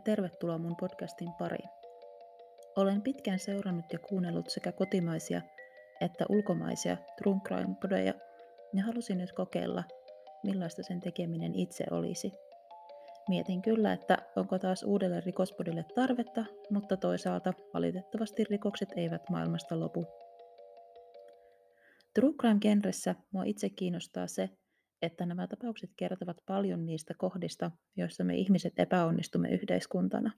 tervetuloa mun podcastin pariin. Olen pitkään seurannut ja kuunnellut sekä kotimaisia että ulkomaisia true crime podeja ja halusin nyt kokeilla, millaista sen tekeminen itse olisi. Mietin kyllä, että onko taas uudelle rikospodille tarvetta, mutta toisaalta valitettavasti rikokset eivät maailmasta lopu. True crime-genressä mua itse kiinnostaa se, että nämä tapaukset kertovat paljon niistä kohdista, joissa me ihmiset epäonnistumme yhteiskuntana.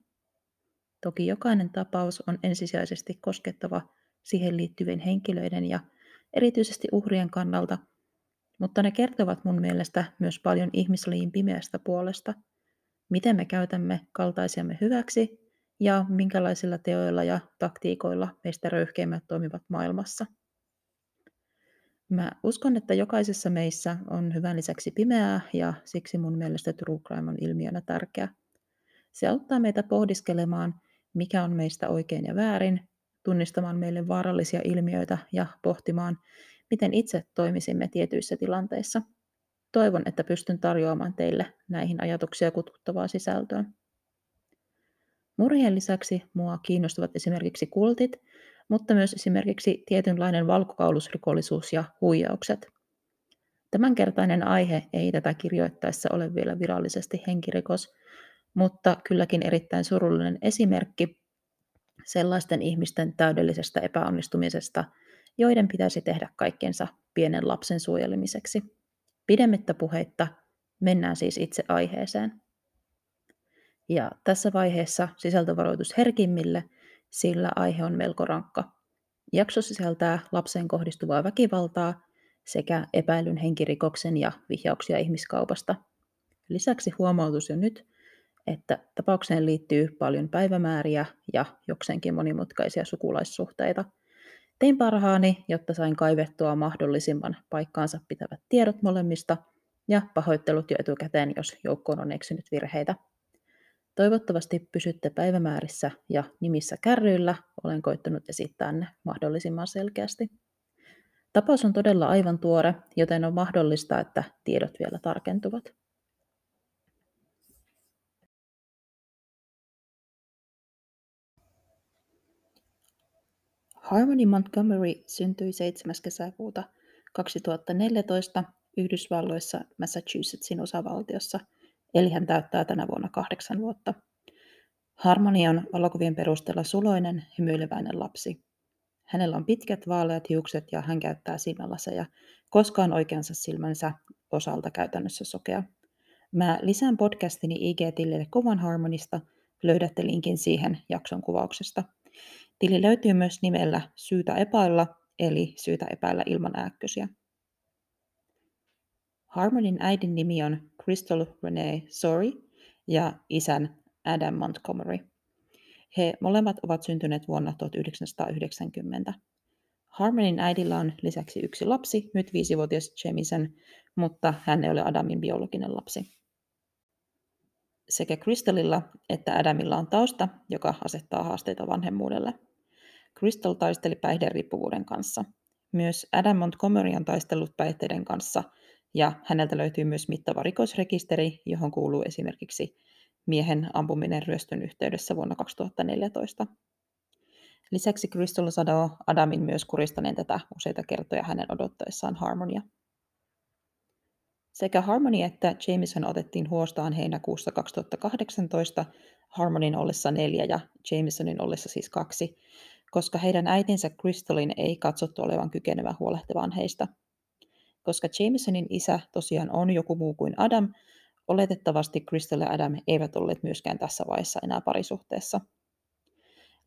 Toki jokainen tapaus on ensisijaisesti koskettava siihen liittyvien henkilöiden ja erityisesti uhrien kannalta, mutta ne kertovat mun mielestä myös paljon ihmislajin pimeästä puolesta, miten me käytämme kaltaisiamme hyväksi ja minkälaisilla teoilla ja taktiikoilla meistä röyhkeimmät toimivat maailmassa. Mä uskon, että jokaisessa meissä on hyvän lisäksi pimeää ja siksi mun mielestä true crime on ilmiönä tärkeä. Se auttaa meitä pohdiskelemaan, mikä on meistä oikein ja väärin, tunnistamaan meille vaarallisia ilmiöitä ja pohtimaan, miten itse toimisimme tietyissä tilanteissa. Toivon, että pystyn tarjoamaan teille näihin ajatuksia kututtavaa sisältöä. Murhien lisäksi mua kiinnostavat esimerkiksi kultit mutta myös esimerkiksi tietynlainen valkokaulusrikollisuus ja huijaukset. Tämänkertainen aihe ei tätä kirjoittaessa ole vielä virallisesti henkirikos, mutta kylläkin erittäin surullinen esimerkki sellaisten ihmisten täydellisestä epäonnistumisesta, joiden pitäisi tehdä kaikkensa pienen lapsen suojelemiseksi. Pidemmittä puheitta mennään siis itse aiheeseen. Ja tässä vaiheessa sisältövaroitus herkimmille – sillä aihe on melko rankka. Jakso sisältää lapseen kohdistuvaa väkivaltaa sekä epäilyn henkirikoksen ja vihjauksia ihmiskaupasta. Lisäksi huomautus jo nyt, että tapaukseen liittyy paljon päivämääriä ja jokseenkin monimutkaisia sukulaissuhteita. Tein parhaani, jotta sain kaivettua mahdollisimman paikkaansa pitävät tiedot molemmista, ja pahoittelut jo etukäteen, jos joukkoon on eksynyt virheitä. Toivottavasti pysytte päivämäärissä ja nimissä kärryillä. Olen koittanut esittää ne mahdollisimman selkeästi. Tapaus on todella aivan tuore, joten on mahdollista, että tiedot vielä tarkentuvat. Harmony Montgomery syntyi 7. kesäkuuta 2014 Yhdysvalloissa Massachusettsin osavaltiossa – eli hän täyttää tänä vuonna kahdeksan vuotta. Harmoni on valokuvien perusteella suloinen, hymyileväinen lapsi. Hänellä on pitkät vaaleat hiukset ja hän käyttää silmälaseja, koska on oikeansa silmänsä osalta käytännössä sokea. Mä lisään podcastini IG-tilille kuvan Harmonista, löydätte linkin siihen jakson kuvauksesta. Tili löytyy myös nimellä Syytä epäillä, eli Syytä epäillä ilman ääkkösiä. Harmonin äidin nimi on Crystal Renee Sorry ja isän Adam Montgomery. He molemmat ovat syntyneet vuonna 1990. Harmonin äidillä on lisäksi yksi lapsi, nyt viisivuotias Jamison, mutta hän ei ole Adamin biologinen lapsi. Sekä Crystalilla että Adamilla on tausta, joka asettaa haasteita vanhemmuudelle. Crystal taisteli päihderiippuvuuden kanssa. Myös Adam Montgomery on taistellut päihteiden kanssa – ja häneltä löytyy myös mittava rikosrekisteri, johon kuuluu esimerkiksi miehen ampuminen ryöstön yhteydessä vuonna 2014. Lisäksi Crystal sanoo Adamin myös kuristaneen tätä useita kertoja hänen odottaessaan Harmonia. Sekä Harmony että Jameson otettiin huostaan heinäkuussa 2018 Harmonin ollessa neljä ja Jamesonin ollessa siis kaksi, koska heidän äitinsä Crystalin ei katsottu olevan kykenevä huolehtimaan heistä – koska Jamesonin isä tosiaan on joku muu kuin Adam, oletettavasti Crystal ja Adam eivät olleet myöskään tässä vaiheessa enää parisuhteessa.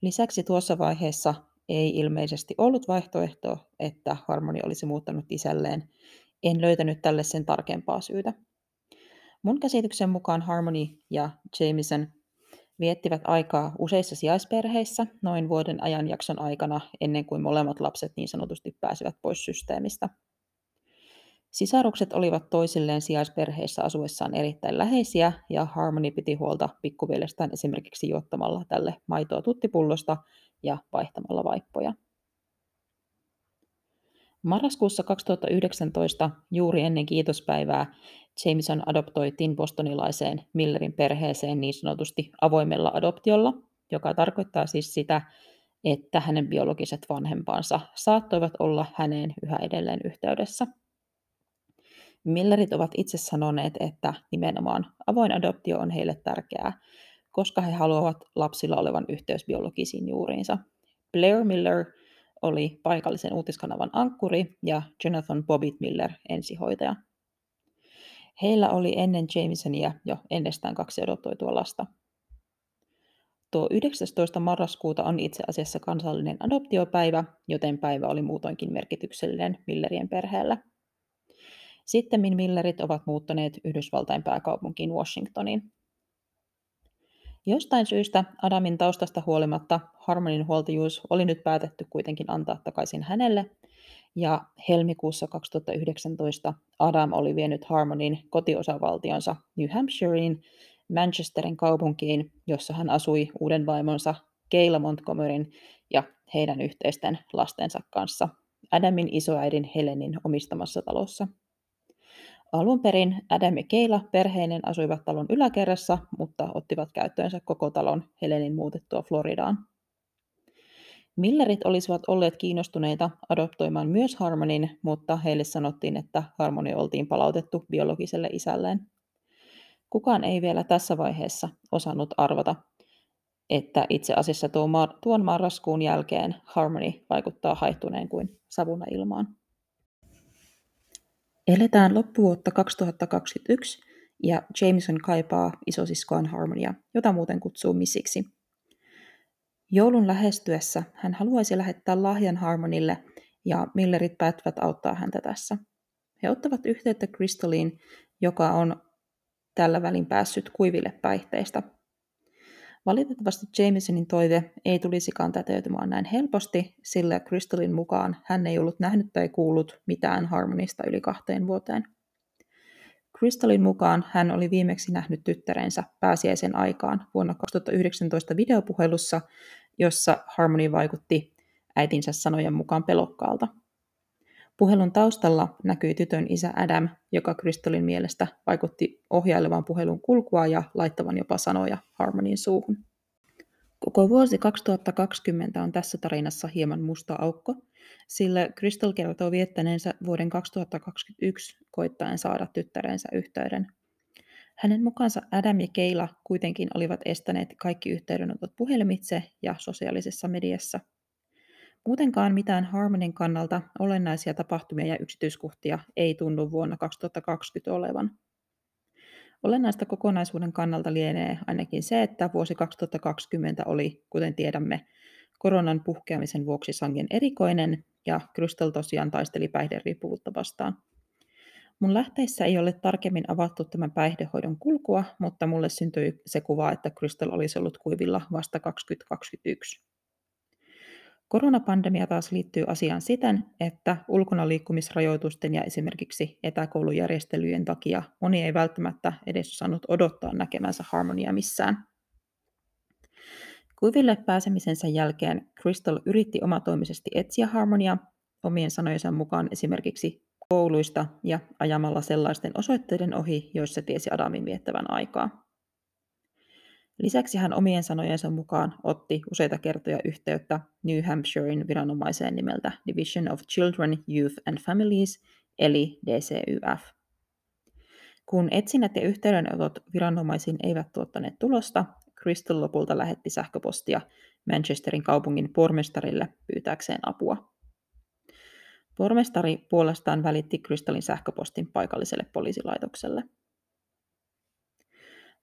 Lisäksi tuossa vaiheessa ei ilmeisesti ollut vaihtoehto, että Harmony olisi muuttanut isälleen. En löytänyt tälle sen tarkempaa syytä. Mun käsityksen mukaan Harmony ja Jameson viettivät aikaa useissa sijaisperheissä noin vuoden ajanjakson aikana ennen kuin molemmat lapset niin sanotusti pääsivät pois systeemistä. Sisarukset olivat toisilleen sijaisperheissä asuessaan erittäin läheisiä ja Harmony piti huolta pikkuvelestään esimerkiksi juottamalla tälle maitoa tuttipullosta ja vaihtamalla vaippoja. Marraskuussa 2019, juuri ennen kiitospäivää, Jameson adoptoi Tin Bostonilaiseen Millerin perheeseen niin sanotusti avoimella adoptiolla, joka tarkoittaa siis sitä, että hänen biologiset vanhempansa saattoivat olla häneen yhä edelleen yhteydessä. Millerit ovat itse sanoneet, että nimenomaan avoin adoptio on heille tärkeää, koska he haluavat lapsilla olevan yhteys biologisiin juuriinsa. Blair Miller oli paikallisen uutiskanavan ankkuri ja Jonathan Bobbitt Miller ensihoitaja. Heillä oli ennen Jamesonia jo ennestään kaksi adoptoitua lasta. Tuo 19. marraskuuta on itse asiassa kansallinen adoptiopäivä, joten päivä oli muutoinkin merkityksellinen Millerien perheellä. Sitten Millerit ovat muuttaneet Yhdysvaltain pääkaupunkiin Washingtoniin. Jostain syystä Adamin taustasta huolimatta Harmonin huoltajuus oli nyt päätetty kuitenkin antaa takaisin hänelle, ja helmikuussa 2019 Adam oli vienyt Harmonin kotiosavaltionsa New Hampshirein Manchesterin kaupunkiin, jossa hän asui uuden vaimonsa Keila Montgomeryn ja heidän yhteisten lastensa kanssa Adamin isoäidin Helenin omistamassa talossa. Alun perin Adam ja Keila perheinen asuivat talon yläkerrassa, mutta ottivat käyttöönsä koko talon Helenin muutettua Floridaan. Millerit olisivat olleet kiinnostuneita adoptoimaan myös Harmonin, mutta heille sanottiin, että Harmoni oltiin palautettu biologiselle isälleen. Kukaan ei vielä tässä vaiheessa osannut arvata, että itse asiassa tuon marraskuun jälkeen Harmony vaikuttaa haihtuneen kuin savuna ilmaan. Eletään loppuvuotta 2021 ja Jameson kaipaa isosiskoaan Harmonia, jota muuten kutsuu missiksi. Joulun lähestyessä hän haluaisi lähettää lahjan Harmonille ja Millerit päättävät auttaa häntä tässä. He ottavat yhteyttä Crystaliin, joka on tällä välin päässyt kuiville päihteistä. Valitettavasti Jamesonin toive ei tulisikaan täytymään näin helposti, sillä Crystalin mukaan hän ei ollut nähnyt tai kuullut mitään Harmonista yli kahteen vuoteen. Crystalin mukaan hän oli viimeksi nähnyt tyttärensä pääsiäisen aikaan vuonna 2019 videopuhelussa, jossa Harmony vaikutti äitinsä sanojen mukaan pelokkaalta. Puhelun taustalla näkyi tytön isä Adam, joka Crystalin mielestä vaikutti ohjailevan puhelun kulkua ja laittavan jopa sanoja Harmonin suuhun. Koko vuosi 2020 on tässä tarinassa hieman musta aukko, sillä Crystal kertoo viettäneensä vuoden 2021 koittaen saada tyttärensä yhteyden. Hänen mukaansa Adam ja Keila kuitenkin olivat estäneet kaikki yhteydenotot puhelimitse ja sosiaalisessa mediassa – Muutenkaan mitään Harmonin kannalta olennaisia tapahtumia ja yksityiskohtia ei tunnu vuonna 2020 olevan. Olennaista kokonaisuuden kannalta lienee ainakin se, että vuosi 2020 oli, kuten tiedämme, koronan puhkeamisen vuoksi sangen erikoinen ja Crystal tosiaan taisteli päihderiippuvuutta vastaan. Mun lähteissä ei ole tarkemmin avattu tämän päihdehoidon kulkua, mutta mulle syntyi se kuva, että Crystal olisi ollut kuivilla vasta 2021. Koronapandemia taas liittyy asiaan siten, että ulkona liikkumisrajoitusten ja esimerkiksi etäkoulujärjestelyjen takia moni ei välttämättä edes osannut odottaa näkemänsä harmonia missään. Kuiville pääsemisensä jälkeen Crystal yritti omatoimisesti etsiä harmonia omien sanojensa mukaan esimerkiksi kouluista ja ajamalla sellaisten osoitteiden ohi, joissa tiesi Adamin viettävän aikaa. Lisäksi hän omien sanojensa mukaan otti useita kertoja yhteyttä New Hampshirein viranomaiseen nimeltä Division of Children, Youth and Families, eli DCYF. Kun etsinnät ja yhteydenotot viranomaisiin eivät tuottaneet tulosta, Crystal lopulta lähetti sähköpostia Manchesterin kaupungin pormestarille pyytääkseen apua. Pormestari puolestaan välitti Crystalin sähköpostin paikalliselle poliisilaitokselle.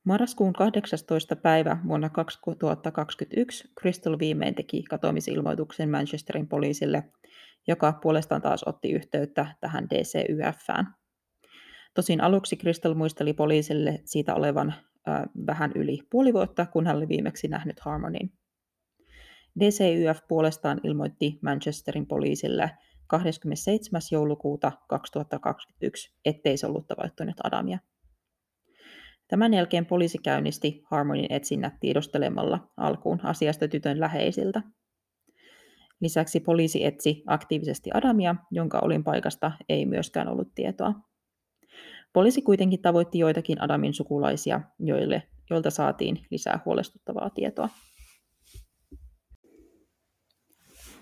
Marraskuun 18. päivä vuonna 2021 Crystal viimein teki katoamisilmoituksen Manchesterin poliisille, joka puolestaan taas otti yhteyttä tähän DCYFään. Tosin aluksi Crystal muisteli poliisille siitä olevan äh, vähän yli puoli vuotta, kun hän oli viimeksi nähnyt Harmonin. DCYF puolestaan ilmoitti Manchesterin poliisille 27. joulukuuta 2021, ettei se ollut tavoittanut Adamia. Tämän jälkeen poliisi käynnisti Harmonin etsinnät tiedostelemalla alkuun asiasta tytön läheisiltä. Lisäksi poliisi etsi aktiivisesti Adamia, jonka olin paikasta ei myöskään ollut tietoa. Poliisi kuitenkin tavoitti joitakin Adamin sukulaisia, joille, joilta saatiin lisää huolestuttavaa tietoa.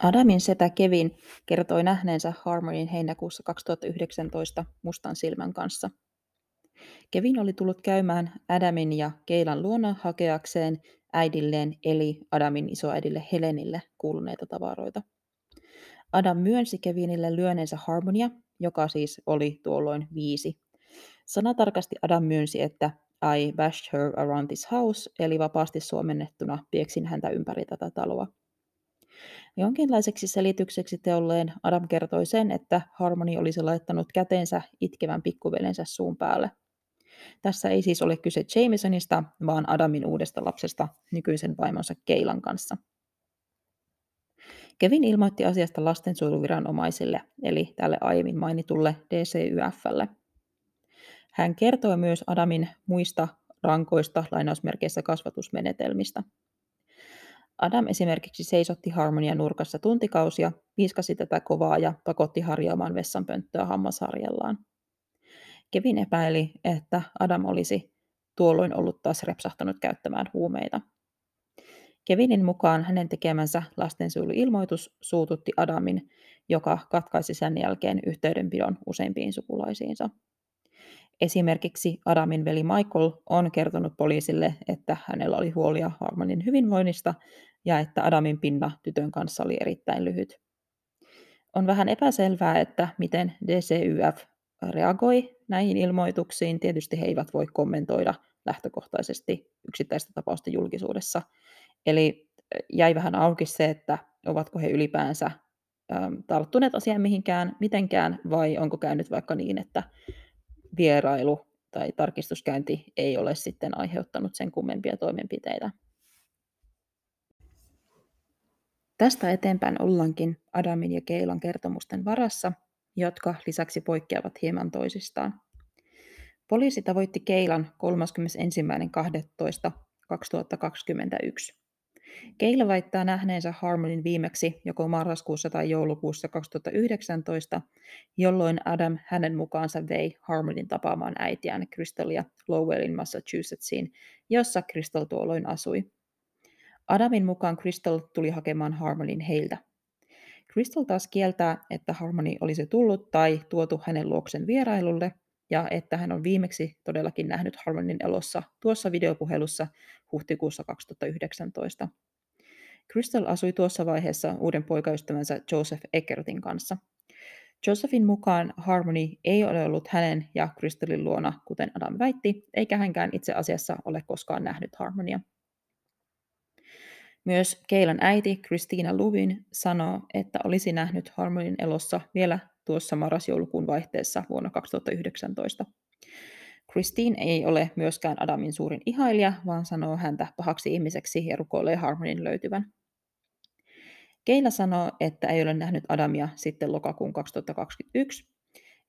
Adamin setä Kevin kertoi nähneensä Harmonin heinäkuussa 2019 mustan silmän kanssa. Kevin oli tullut käymään Adamin ja Keilan luona hakeakseen äidilleen eli Adamin isoäidille Helenille kuuluneita tavaroita. Adam myönsi Kevinille lyöneensä Harmonia, joka siis oli tuolloin viisi. Sanatarkasti Adam myönsi, että I bashed her around this house, eli vapaasti suomennettuna pieksin häntä ympäri tätä taloa. Jonkinlaiseksi selitykseksi teolleen Adam kertoi sen, että Harmony olisi laittanut käteensä itkevän pikkuvelensä suun päälle. Tässä ei siis ole kyse Jamesonista, vaan Adamin uudesta lapsesta nykyisen vaimonsa Keilan kanssa. Kevin ilmoitti asiasta lastensuojeluviranomaisille, eli tälle aiemmin mainitulle DCYFlle. Hän kertoi myös Adamin muista rankoista lainausmerkeissä kasvatusmenetelmistä. Adam esimerkiksi seisotti Harmonia nurkassa tuntikausia, viskasi tätä kovaa ja pakotti harjaamaan vessanpönttöä hammasharjallaan. Kevin epäili, että Adam olisi tuolloin ollut taas repsahtanut käyttämään huumeita. Kevinin mukaan hänen tekemänsä lastensuojeluilmoitus suututti Adamin, joka katkaisi sen jälkeen yhteydenpidon useimpiin sukulaisiinsa. Esimerkiksi Adamin veli Michael on kertonut poliisille, että hänellä oli huolia Harmonin hyvinvoinnista ja että Adamin pinna tytön kanssa oli erittäin lyhyt. On vähän epäselvää, että miten DCYF reagoi näihin ilmoituksiin. Tietysti he eivät voi kommentoida lähtökohtaisesti yksittäistä tapausta julkisuudessa. Eli jäi vähän auki se, että ovatko he ylipäänsä tarttuneet asiaan mihinkään, mitenkään, vai onko käynyt vaikka niin, että vierailu tai tarkistuskäynti ei ole sitten aiheuttanut sen kummempia toimenpiteitä. Tästä eteenpäin ollaankin Adamin ja Keilan kertomusten varassa, jotka lisäksi poikkeavat hieman toisistaan. Poliisi tavoitti Keilan 31.12.2021. Keila väittää nähneensä Harmonin viimeksi joko marraskuussa tai joulukuussa 2019, jolloin Adam hänen mukaansa vei Harmonin tapaamaan äitiään Crystalia Lowellin Massachusettsiin, jossa Crystal tuolloin asui. Adamin mukaan Crystal tuli hakemaan Harmonin heiltä. Crystal taas kieltää, että Harmony olisi tullut tai tuotu hänen luoksen vierailulle, ja että hän on viimeksi todellakin nähnyt Harmonin elossa tuossa videopuhelussa huhtikuussa 2019. Crystal asui tuossa vaiheessa uuden poikaystävänsä Joseph Eckertin kanssa. Josephin mukaan Harmony ei ole ollut hänen ja Crystalin luona, kuten Adam väitti, eikä hänkään itse asiassa ole koskaan nähnyt Harmonia. Myös Keilan äiti Christina Luvin sanoo, että olisi nähnyt Harmonin elossa vielä tuossa marras-joulukuun vaihteessa vuonna 2019. Christine ei ole myöskään Adamin suurin ihailija, vaan sanoo häntä pahaksi ihmiseksi ja rukoilee Harmonin löytyvän. Keila sanoo, että ei ole nähnyt Adamia sitten lokakuun 2021,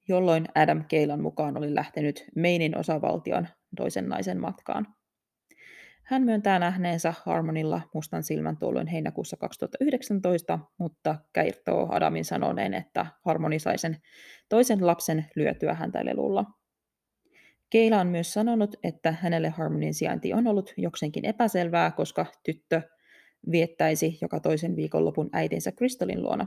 jolloin Adam Keilan mukaan oli lähtenyt Mainin osavaltion toisen naisen matkaan. Hän myöntää nähneensä Harmonilla mustan silmän tuolloin heinäkuussa 2019, mutta kertoo Adamin sanoneen, että Harmoni sai sen toisen lapsen lyötyä häntä lelulla. Keila on myös sanonut, että hänelle Harmonin sijainti on ollut jokseenkin epäselvää, koska tyttö viettäisi joka toisen viikonlopun äitinsä Crystalin luona.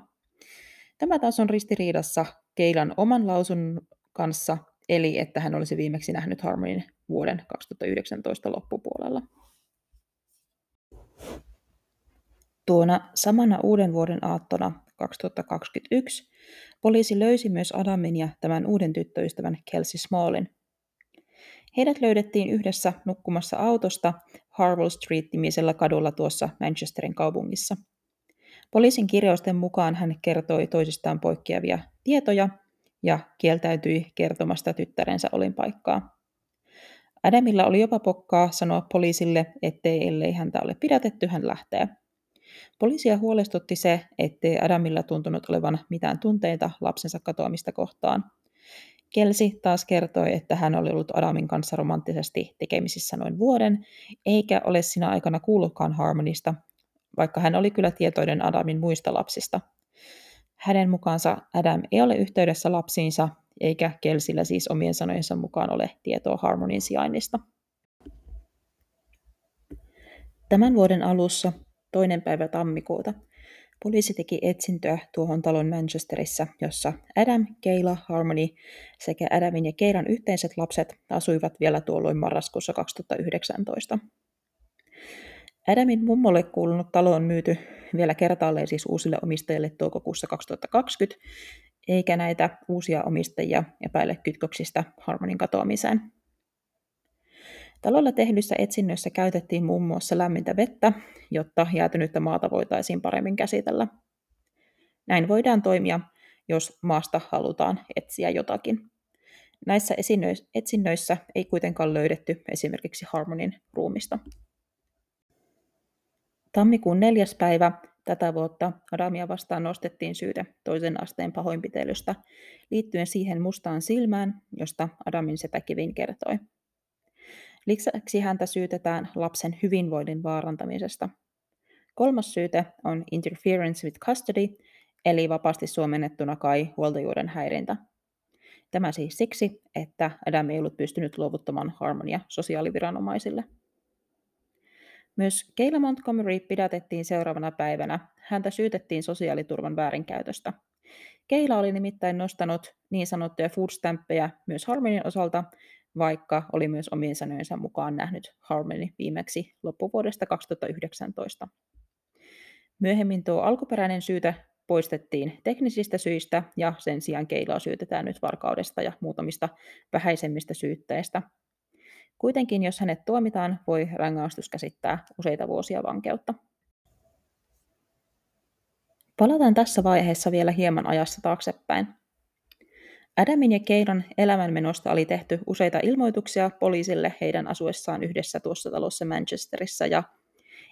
Tämä taas on ristiriidassa Keilan oman lausun kanssa, eli että hän olisi viimeksi nähnyt Harmonin vuoden 2019 loppupuolella. Tuona samana uuden vuoden aattona 2021 poliisi löysi myös Adamin ja tämän uuden tyttöystävän Kelsey Smallin. Heidät löydettiin yhdessä nukkumassa autosta Harwell Street-nimisellä kadulla tuossa Manchesterin kaupungissa. Poliisin kirjausten mukaan hän kertoi toisistaan poikkeavia tietoja ja kieltäytyi kertomasta tyttärensä olinpaikkaa. Adamilla oli jopa pokkaa sanoa poliisille, ettei ellei häntä ole pidätetty, hän lähtee. Poliisia huolestutti se, ettei Adamilla tuntunut olevan mitään tunteita lapsensa katoamista kohtaan. Kelsi taas kertoi, että hän oli ollut Adamin kanssa romanttisesti tekemisissä noin vuoden, eikä ole sinä aikana kuullutkaan Harmonista, vaikka hän oli kyllä tietoinen Adamin muista lapsista. Hänen mukaansa Adam ei ole yhteydessä lapsiinsa eikä Kelsillä siis omien sanojensa mukaan ole tietoa Harmonin sijainnista. Tämän vuoden alussa, toinen päivä tammikuuta, poliisi teki etsintöä tuohon talon Manchesterissa, jossa Adam, Keila, Harmony sekä Adamin ja Keilan yhteiset lapset asuivat vielä tuolloin marraskuussa 2019. Adamin mummolle kuulunut talo on myyty vielä kertaalleen siis uusille omistajille toukokuussa 2020, eikä näitä uusia omistajia epäile kytköksistä Harmonin katoamiseen. Talolla tehdyissä etsinnöissä käytettiin muun muassa lämmintä vettä, jotta jäätynyttä maata voitaisiin paremmin käsitellä. Näin voidaan toimia, jos maasta halutaan etsiä jotakin. Näissä etsinnöissä ei kuitenkaan löydetty esimerkiksi Harmonin ruumista. Tammikuun neljäs päivä tätä vuotta Adamia vastaan nostettiin syyte toisen asteen pahoinpitelystä liittyen siihen mustaan silmään, josta Adamin setä Kivin kertoi. Lisäksi häntä syytetään lapsen hyvinvoinnin vaarantamisesta. Kolmas syyte on interference with custody, eli vapaasti suomennettuna kai huoltajuuden häirintä. Tämä siis siksi, että Adam ei ollut pystynyt luovuttamaan harmonia sosiaaliviranomaisille. Myös Keila Montgomery pidätettiin seuraavana päivänä. Häntä syytettiin sosiaaliturvan väärinkäytöstä. Keila oli nimittäin nostanut niin sanottuja food stampeja myös Harmonin osalta, vaikka oli myös omien sanojensa mukaan nähnyt Harmony viimeksi loppuvuodesta 2019. Myöhemmin tuo alkuperäinen syytä poistettiin teknisistä syistä ja sen sijaan Keilaa syytetään nyt varkaudesta ja muutamista vähäisemmistä syytteistä. Kuitenkin, jos hänet tuomitaan, voi rangaistus käsittää useita vuosia vankeutta. Palataan tässä vaiheessa vielä hieman ajassa taaksepäin. Adamin ja Keiran elämänmenosta oli tehty useita ilmoituksia poliisille heidän asuessaan yhdessä tuossa talossa Manchesterissa, ja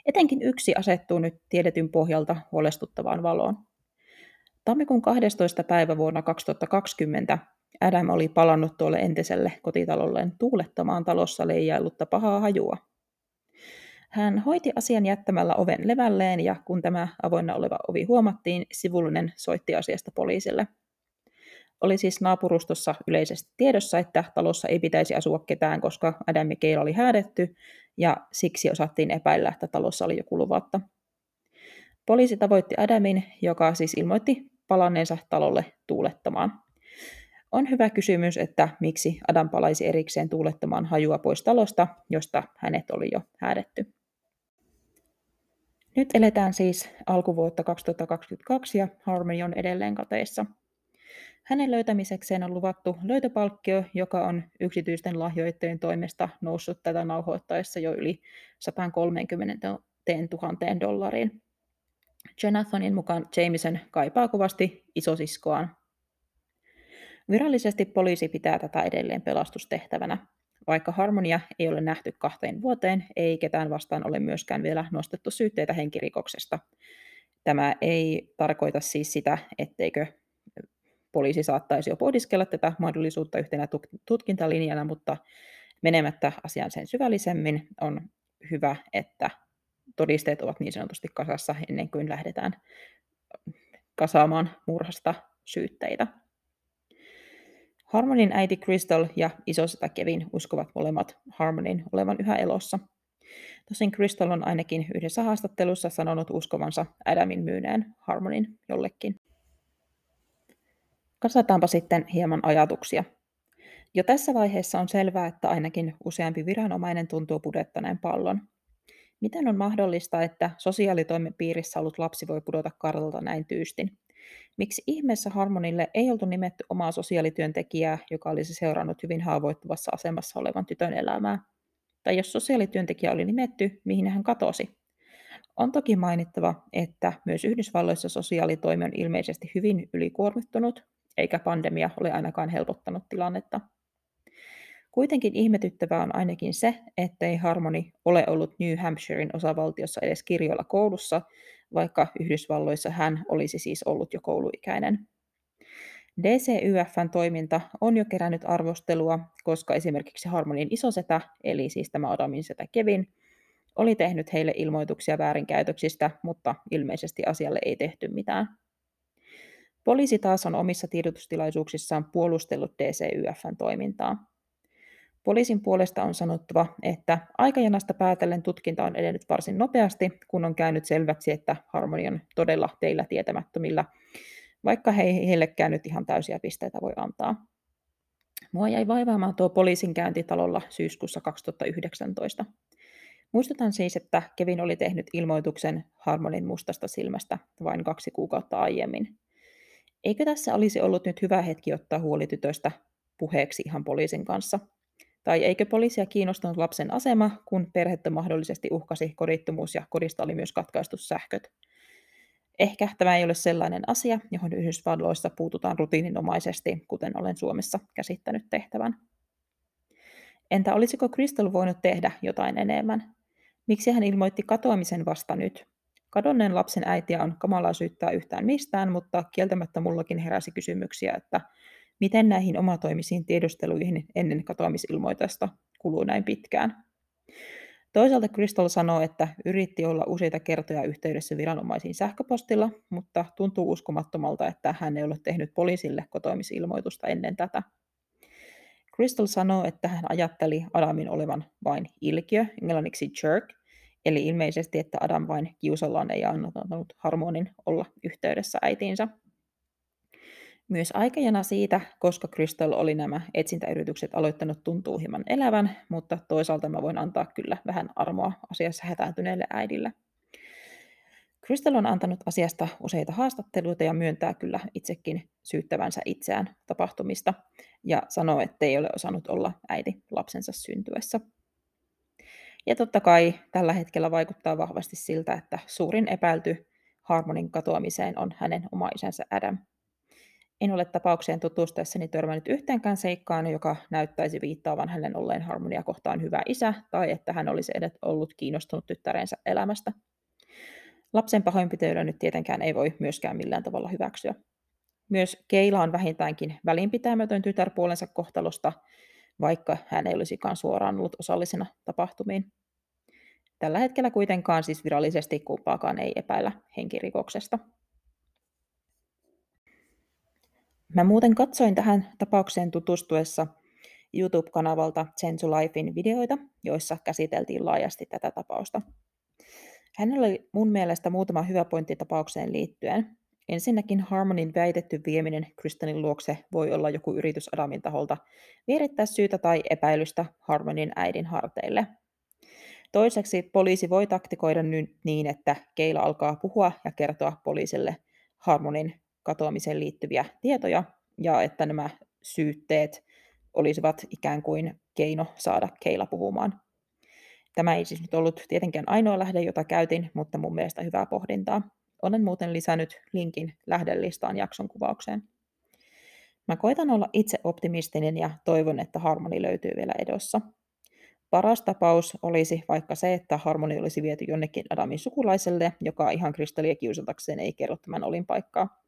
etenkin yksi asettuu nyt tiedetyn pohjalta huolestuttavaan valoon. Tammikuun 12. päivä vuonna 2020 Adam oli palannut tuolle entiselle kotitalolleen tuulettamaan talossa leijaillutta pahaa hajua. Hän hoiti asian jättämällä oven levälleen ja kun tämä avoinna oleva ovi huomattiin, sivullinen soitti asiasta poliisille – oli siis naapurustossa yleisesti tiedossa, että talossa ei pitäisi asua ketään, koska Adam Keila oli häädetty, ja siksi osattiin epäillä, että talossa oli joku luvatta. Poliisi tavoitti Adamin, joka siis ilmoitti palanneensa talolle tuulettamaan. On hyvä kysymys, että miksi Adam palaisi erikseen tuulettamaan hajua pois talosta, josta hänet oli jo häädetty. Nyt eletään siis alkuvuotta 2022 ja Harmony on edelleen kateissa – hänen löytämisekseen on luvattu löytöpalkkio, joka on yksityisten lahjoittajien toimesta noussut tätä nauhoittaessa jo yli 130 000 dollariin. Jonathanin mukaan Jameson kaipaa kovasti isosiskoaan. Virallisesti poliisi pitää tätä edelleen pelastustehtävänä. Vaikka harmonia ei ole nähty kahteen vuoteen, ei ketään vastaan ole myöskään vielä nostettu syytteitä henkirikoksesta. Tämä ei tarkoita siis sitä, etteikö poliisi saattaisi jo pohdiskella tätä mahdollisuutta yhtenä tutkintalinjana, mutta menemättä asian sen syvällisemmin on hyvä, että todisteet ovat niin sanotusti kasassa ennen kuin lähdetään kasaamaan murhasta syytteitä. Harmonin äiti Crystal ja isosetä Kevin uskovat molemmat Harmonin olevan yhä elossa. Tosin Crystal on ainakin yhdessä haastattelussa sanonut uskovansa Adamin myyneen Harmonin jollekin. Kasataanpa sitten hieman ajatuksia. Jo tässä vaiheessa on selvää, että ainakin useampi viranomainen tuntuu pudettaneen pallon. Miten on mahdollista, että sosiaalitoimen piirissä ollut lapsi voi pudota kartalta näin tyystin? Miksi ihmeessä Harmonille ei oltu nimetty omaa sosiaalityöntekijää, joka olisi seurannut hyvin haavoittuvassa asemassa olevan tytön elämää? Tai jos sosiaalityöntekijä oli nimetty, mihin hän katosi? On toki mainittava, että myös Yhdysvalloissa sosiaalitoimi on ilmeisesti hyvin ylikuormittunut eikä pandemia ole ainakaan helpottanut tilannetta. Kuitenkin ihmetyttävää on ainakin se, ettei Harmony ole ollut New Hampshirein osavaltiossa edes kirjoilla koulussa, vaikka Yhdysvalloissa hän olisi siis ollut jo kouluikäinen. DCYFn toiminta on jo kerännyt arvostelua, koska esimerkiksi Harmonin isosetä, eli siis tämä Adamin setä Kevin, oli tehnyt heille ilmoituksia väärinkäytöksistä, mutta ilmeisesti asialle ei tehty mitään. Poliisi taas on omissa tiedotustilaisuuksissaan puolustellut DCYFn toimintaa. Poliisin puolesta on sanottava, että aikajanasta päätellen tutkinta on edennyt varsin nopeasti, kun on käynyt selväksi, että Harmony on todella teillä tietämättömillä, vaikka he heillekään nyt ihan täysiä pisteitä voi antaa. Mua jäi vaivaamaan tuo poliisin käyntitalolla syyskuussa 2019. Muistutan siis, että Kevin oli tehnyt ilmoituksen Harmonin mustasta silmästä vain kaksi kuukautta aiemmin. Eikö tässä olisi ollut nyt hyvä hetki ottaa huoli tytöstä puheeksi ihan poliisin kanssa? Tai eikö poliisia kiinnostanut lapsen asema, kun perhettä mahdollisesti uhkasi kodittomuus ja kodista oli myös katkaistu sähköt? Ehkä tämä ei ole sellainen asia, johon Yhdysvalloissa puututaan rutiininomaisesti, kuten olen Suomessa käsittänyt tehtävän. Entä olisiko Crystal voinut tehdä jotain enemmän? Miksi hän ilmoitti katoamisen vasta nyt? Kadonneen lapsen äitiä on kamala syyttää yhtään mistään, mutta kieltämättä mullakin heräsi kysymyksiä, että miten näihin omatoimisiin tiedusteluihin ennen katoamisilmoitusta kuluu näin pitkään. Toisaalta Crystal sanoo, että yritti olla useita kertoja yhteydessä viranomaisiin sähköpostilla, mutta tuntuu uskomattomalta, että hän ei ole tehnyt poliisille kotoamisilmoitusta ennen tätä. Crystal sanoo, että hän ajatteli Adamin olevan vain ilkiö, englanniksi jerk, eli ilmeisesti, että Adam vain kiusallaan ei antanut harmonin olla yhteydessä äitiinsä. Myös aikajana siitä, koska Crystal oli nämä etsintäyritykset aloittanut tuntuu hieman elävän, mutta toisaalta mä voin antaa kyllä vähän armoa asiassa hätääntyneelle äidille. Crystal on antanut asiasta useita haastatteluita ja myöntää kyllä itsekin syyttävänsä itseään tapahtumista ja sanoo, että ei ole osannut olla äiti lapsensa syntyessä. Ja totta kai tällä hetkellä vaikuttaa vahvasti siltä, että suurin epäilty Harmonin katoamiseen on hänen oma isänsä Adam, en ole tapaukseen tutustuessani törmännyt yhteenkään seikkaan, joka näyttäisi viittaavan hänen olleen harmonia kohtaan hyvä isä, tai että hän olisi edes ollut kiinnostunut tyttärensä elämästä. Lapsen pahoinpitelyä nyt tietenkään ei voi myöskään millään tavalla hyväksyä. Myös Keila on vähintäänkin välinpitämätön tytär puolensa kohtalosta, vaikka hän ei olisikaan suoraan ollut osallisena tapahtumiin. Tällä hetkellä kuitenkaan siis virallisesti kumpaakaan ei epäillä henkirikoksesta. Mä muuten katsoin tähän tapaukseen tutustuessa YouTube-kanavalta Sensu Lifein videoita, joissa käsiteltiin laajasti tätä tapausta. Hänellä oli mun mielestä muutama hyvä pointti tapaukseen liittyen. Ensinnäkin Harmonin väitetty vieminen Kristanin luokse voi olla joku yritys Adamin taholta vierittää syytä tai epäilystä Harmonin äidin harteille. Toiseksi poliisi voi taktikoida nyt niin, että Keila alkaa puhua ja kertoa poliisille Harmonin katoamiseen liittyviä tietoja ja että nämä syytteet olisivat ikään kuin keino saada Keila puhumaan. Tämä ei siis nyt ollut tietenkään ainoa lähde, jota käytin, mutta mun mielestä hyvää pohdintaa. Olen muuten lisännyt linkin lähdelistaan jakson kuvaukseen. Mä koitan olla itse optimistinen ja toivon, että harmoni löytyy vielä edossa. Paras tapaus olisi vaikka se, että harmoni olisi viety jonnekin Adamin sukulaiselle, joka ihan kristallia kiusatakseen ei kerro tämän olin paikkaa.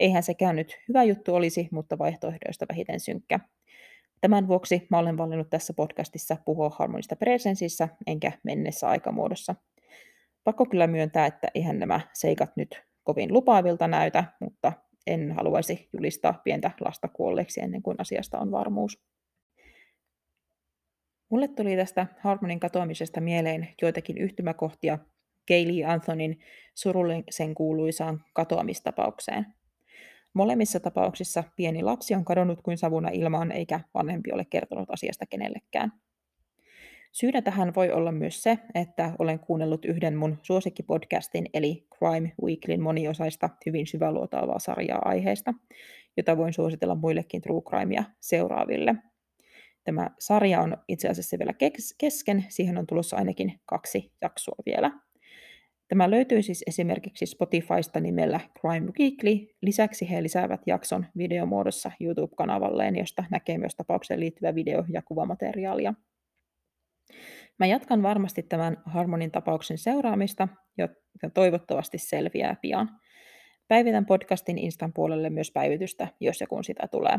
Eihän sekään nyt hyvä juttu olisi, mutta vaihtoehdoista vähiten synkkä. Tämän vuoksi mä olen valinnut tässä podcastissa puhua harmonista presensissä, enkä mennessä aikamuodossa. Pakko kyllä myöntää, että eihän nämä seikat nyt kovin lupaavilta näytä, mutta en haluaisi julistaa pientä lasta kuolleeksi ennen kuin asiasta on varmuus. Mulle tuli tästä harmonin katoamisesta mieleen joitakin yhtymäkohtia Kaylee Anthonin surullisen kuuluisaan katoamistapaukseen – Molemmissa tapauksissa pieni lapsi on kadonnut kuin savuna ilmaan, eikä vanhempi ole kertonut asiasta kenellekään. Syynä tähän voi olla myös se, että olen kuunnellut yhden mun suosikkipodcastin, eli Crime Weeklyn moniosaista hyvin syväluotaavaa sarjaa aiheesta, jota voin suositella muillekin True Crimea seuraaville. Tämä sarja on itse asiassa vielä kesken, siihen on tulossa ainakin kaksi jaksoa vielä. Tämä löytyy siis esimerkiksi Spotifysta nimellä Crime Weekly. Lisäksi he lisäävät jakson videomuodossa YouTube-kanavalleen, josta näkee myös tapaukseen liittyvää video- ja kuvamateriaalia. Mä jatkan varmasti tämän Harmonin tapauksen seuraamista, ja toivottavasti selviää pian. Päivitän podcastin Instan puolelle myös päivitystä, jos ja kun sitä tulee.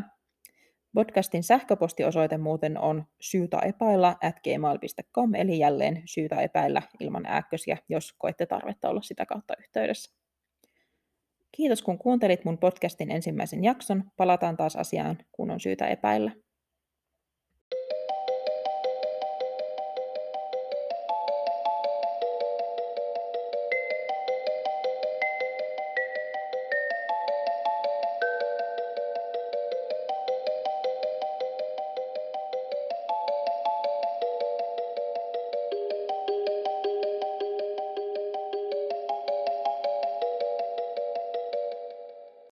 Podcastin sähköpostiosoite muuten on syytä epäillä at gmail.com, eli jälleen syytä epäillä ilman ääkkösiä, jos koette tarvetta olla sitä kautta yhteydessä. Kiitos kun kuuntelit mun podcastin ensimmäisen jakson. Palataan taas asiaan, kun on syytä epäillä.